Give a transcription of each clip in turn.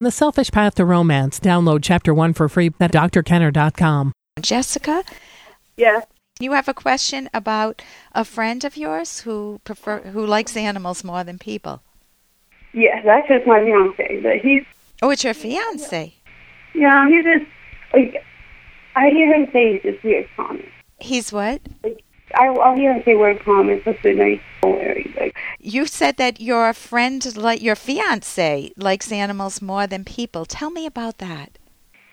The Selfish Path to Romance. Download Chapter 1 for free at drkenner.com. Jessica, Yes. you have a question about a friend of yours who prefer who likes animals more than people. Yes, that's just my fiance. But he's Oh, it's your fiance. yeah, he's just like I hear him say he's just weird comments. He's what? Like I, I'll hear him say weird comments, but they're nice. Like You said that your friend, like your fiance, likes animals more than people. Tell me about that.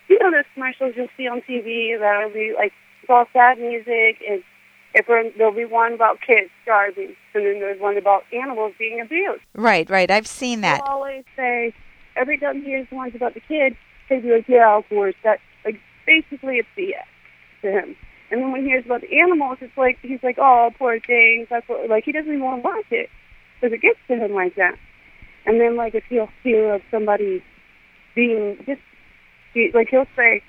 you know, those commercials you'll see on TV that'll be like it's all sad music, and if there'll be one about kids starving, and then there's one about animals being abused. Right, right. I've seen that. Always say every time he hears ones about the kids, he'll be like, "Yeah, of course." That like basically it's BS to him. And then when he hears about the animals, it's like he's like, "Oh, poor things." That's what like he doesn't even want to watch it because it gets to him like that. And then like if he'll hear of somebody being just he, like he'll say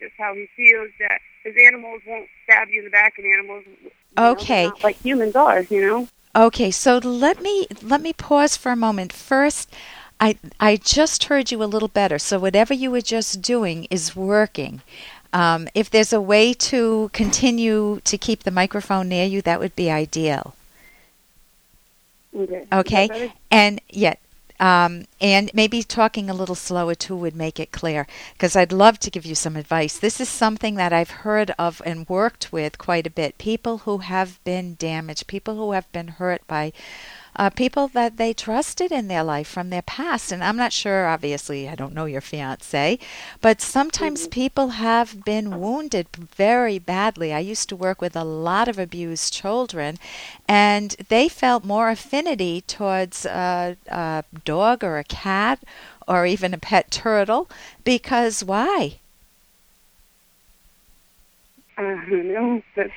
just how he feels that his animals won't stab you in the back, and animals you know, Okay. like humans are, you know. Okay, so let me let me pause for a moment. First, I I just heard you a little better. So whatever you were just doing is working. Um, if there's a way to continue to keep the microphone near you, that would be ideal. Okay. Okay, Is that better? and yet, um, and maybe talking a little slower too would make it clear. Because I'd love to give you some advice. This is something that I've heard of and worked with quite a bit. People who have been damaged, people who have been hurt by uh, people that they trusted in their life from their past. And I'm not sure, obviously, I don't know your fiance, but sometimes people have been wounded very badly. I used to work with a lot of abused children, and they felt more affinity towards a, a dog or a cat or even a pet turtle because why? I don't know. That's,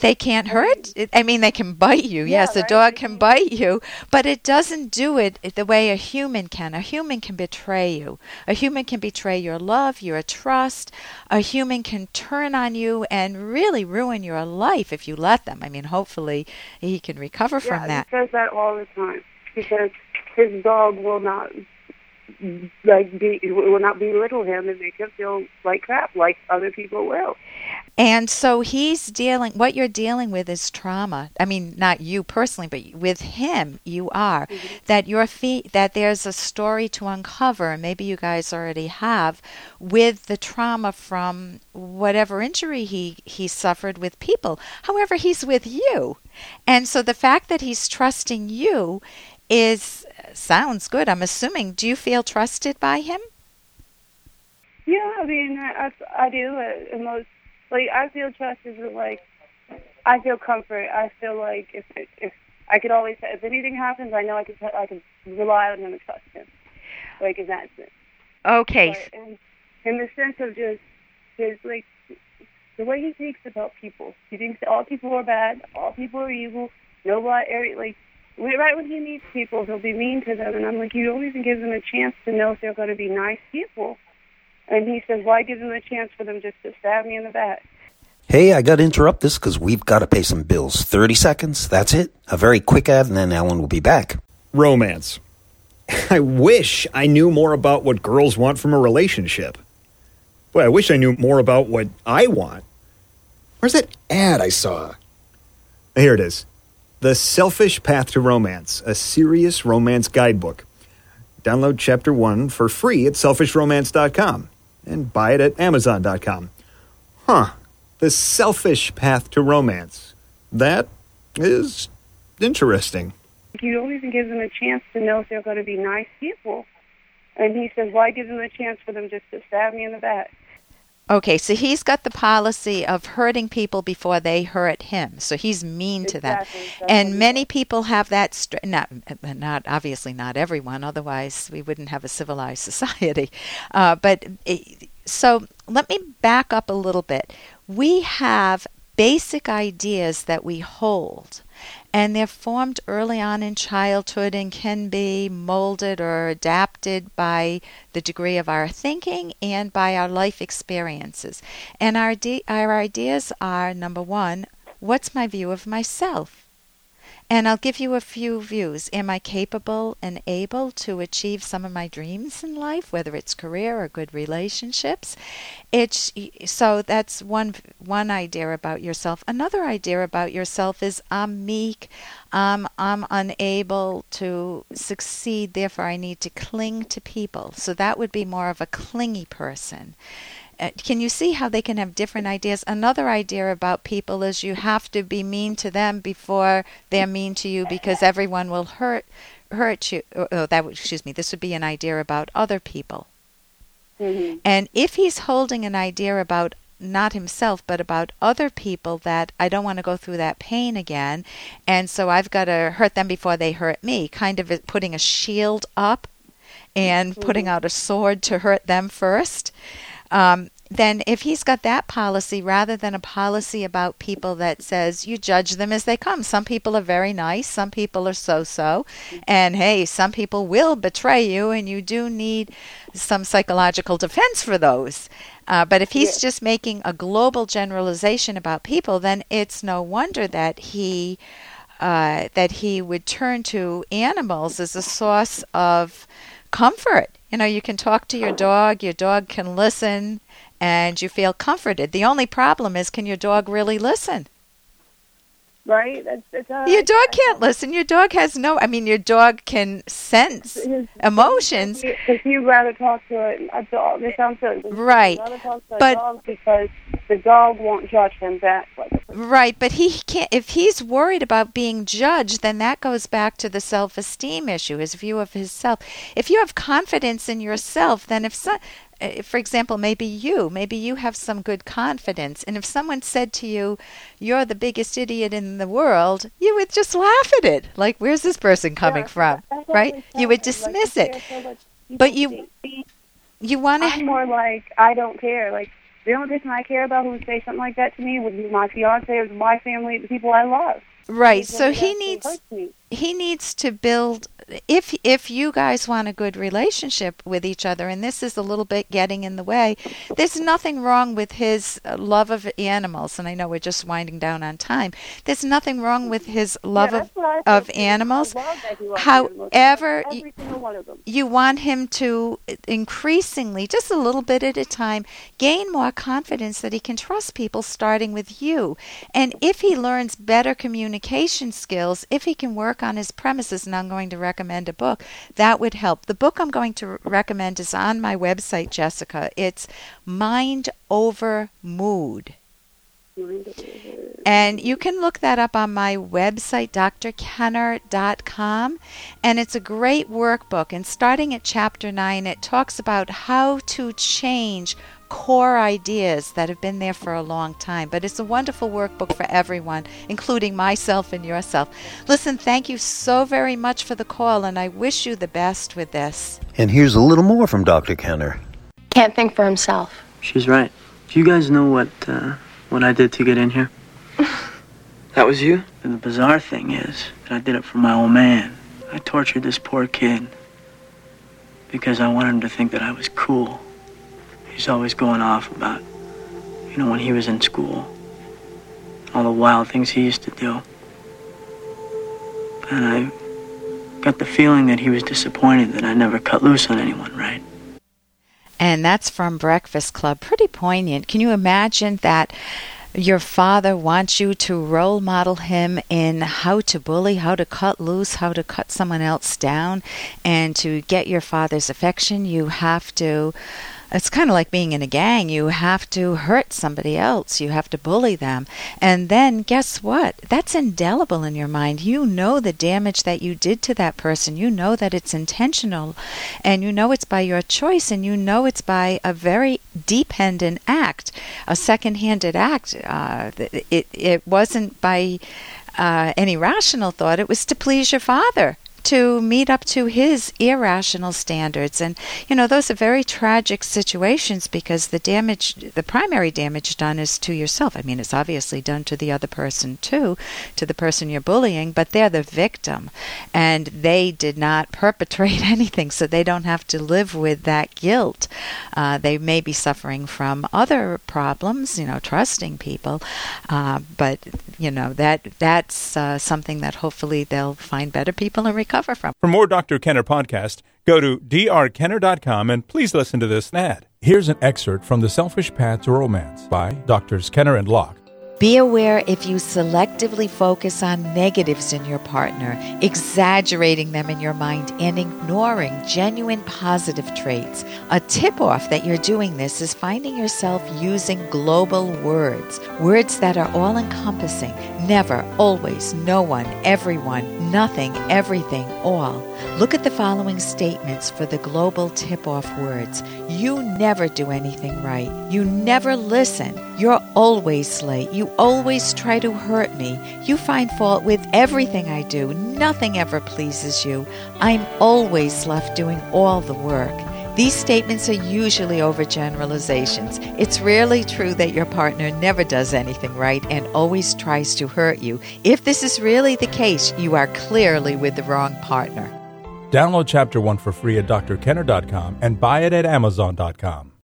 They can't hurt. I mean, they can bite you. Yeah, yes, a dog can bite you, but it doesn't do it the way a human can. A human can betray you. A human can betray your love, your trust. A human can turn on you and really ruin your life if you let them. I mean, hopefully he can recover from yeah, that. he says that all the time. He says his dog will not like be will not belittle him and make him feel like crap like other people will. And so he's dealing, what you're dealing with is trauma. I mean, not you personally, but with him, you are. That your feet, that there's a story to uncover, and maybe you guys already have, with the trauma from whatever injury he, he suffered with people. However, he's with you. And so the fact that he's trusting you is, sounds good. I'm assuming, do you feel trusted by him? Yeah, I mean, I, I, I do. Uh, most like I feel trust is like I feel comfort. I feel like if if I could always if anything happens, I know I can I can rely on him and trust him. Like in that sense. Okay. But in, in the sense of just his like the way he thinks about people. He thinks that all people are bad, all people are evil. Nobody like right when he meets people, he'll be mean to them, and I'm like, you don't even give them a chance to know if they're going to be nice people. And he says, why give them a chance for them just to stab me in the back? Hey, I got to interrupt this because we've got to pay some bills. 30 seconds, that's it. A very quick ad, and then Ellen will be back. Romance. I wish I knew more about what girls want from a relationship. Boy, I wish I knew more about what I want. Where's that ad I saw? Here it is The Selfish Path to Romance, a serious romance guidebook. Download chapter one for free at selfishromance.com and buy it at amazon.com. Huh. The Selfish Path to Romance. That is interesting. You don't even give them a chance to know if they're going to be nice people. And he says, why give them a chance for them just to stab me in the back? Okay, so he's got the policy of hurting people before they hurt him. So he's mean to them. Exactly, And many people have that str- not not obviously not everyone otherwise we wouldn't have a civilized society. Uh, but it, so let me back up a little bit. We have basic ideas that we hold and they're formed early on in childhood and can be molded or adapted by the degree of our thinking and by our life experiences. And our, de- our ideas are number one, what's my view of myself? And I'll give you a few views. Am I capable and able to achieve some of my dreams in life, whether it's career or good relationships? It's so that's one one idea about yourself. Another idea about yourself is I'm meek. Um, I'm unable to succeed, therefore I need to cling to people. So that would be more of a clingy person. Uh, can you see how they can have different ideas? Another idea about people is you have to be mean to them before they're mean to you because everyone will hurt hurt you. Oh, oh that excuse me. This would be an idea about other people. Mm-hmm. And if he's holding an idea about not himself, but about other people that I don't want to go through that pain again. And so I've got to hurt them before they hurt me, kind of putting a shield up and mm-hmm. putting out a sword to hurt them first. Um, then if he's got that policy rather than a policy about people that says you judge them as they come. Some people are very nice some people are so-so. And hey some people will betray you and you do need some psychological defense for those. Uh, but if he's just making a global generalization about people then it's no wonder that he uh, that he would turn to animals as a source of comfort you know you can talk to your dog your dog can listen and you feel comforted. The only problem is can your dog really listen? Right? That's, that's your dog can't listen. Your dog has no. I mean, your dog can sense his, emotions. Because you rather talk to a, a dog. It sounds good. Right. rather talk to a but, dog because the dog won't judge him back. Like right, but he can't. If he's worried about being judged, then that goes back to the self-esteem issue, his view of his self. If you have confidence in yourself, then if so, uh, for example, maybe you, maybe you have some good confidence. And if someone said to you, you're the biggest idiot in the world, you would just laugh at it. Like, where's this person coming yeah, from? Right? You would dismiss like, it. So but you, you want to. I'm more like, I don't care. Like, the only person I care about who would say something like that to me would be my fiance or my family, the people I love. Right. So he needs he needs to build if if you guys want a good relationship with each other and this is a little bit getting in the way there's nothing wrong with his uh, love of animals and i know we're just winding down on time. There's nothing wrong with his love yeah, of of animals. however you, you want him to increasingly just a little bit at a time gain more confidence that he can trust people starting with you. And if he learns better communication skills if he can work on his premises and i'm going to recommend a book, that would help. The book I'm going to recommend is on my website, Jessica. It's Mind Over Mood. And you can look that up on my website, drkenner.com. And it's a great workbook. And starting at chapter 9, it talks about how to change core ideas that have been there for a long time. But it's a wonderful workbook for everyone, including myself and yourself. Listen, thank you so very much for the call, and I wish you the best with this. And here's a little more from Dr. Kenner. Can't think for himself. She's right. Do you guys know what uh, what I did to get in here? that was you? And the bizarre thing is that I did it for my old man. I tortured this poor kid because I wanted him to think that I was cool. He's always going off about, you know, when he was in school, all the wild things he used to do. And I got the feeling that he was disappointed that I never cut loose on anyone, right? And that's from Breakfast Club. Pretty poignant. Can you imagine that? your father wants you to role model him in how to bully, how to cut loose, how to cut someone else down. And to get your father's affection, you have to it's kind of like being in a gang. You have to hurt somebody else, you have to bully them. And then guess what? That's indelible in your mind. You know the damage that you did to that person. You know that it's intentional, and you know it's by your choice, and you know it's by a very dependent act, a second handed act. Uh, it, it wasn't by uh, any rational thought, it was to please your father to meet up to his irrational standards. And, you know, those are very tragic situations because the damage, the primary damage done is to yourself. I mean, it's obviously done to the other person too, to the person you're bullying, but they're the victim. And they did not perpetrate anything, so they don't have to live with that guilt. Uh, they may be suffering from other problems, you know, trusting people, uh, but, you know, that that's uh, something that hopefully they'll find better people and recover from. For more Dr. Kenner podcast, go to drkenner.com and please listen to this ad. Here's an excerpt from The Selfish Path to Romance by Drs. Kenner and Locke. Be aware if you selectively focus on negatives in your partner, exaggerating them in your mind, and ignoring genuine positive traits. A tip off that you're doing this is finding yourself using global words, words that are all encompassing never, always, no one, everyone, nothing, everything, all. Look at the following statements for the global tip off words. You never do anything right. You never listen. You're always late. You always try to hurt me. You find fault with everything I do. Nothing ever pleases you. I'm always left doing all the work. These statements are usually overgeneralizations. It's rarely true that your partner never does anything right and always tries to hurt you. If this is really the case, you are clearly with the wrong partner. Download Chapter 1 for free at drkenner.com and buy it at amazon.com.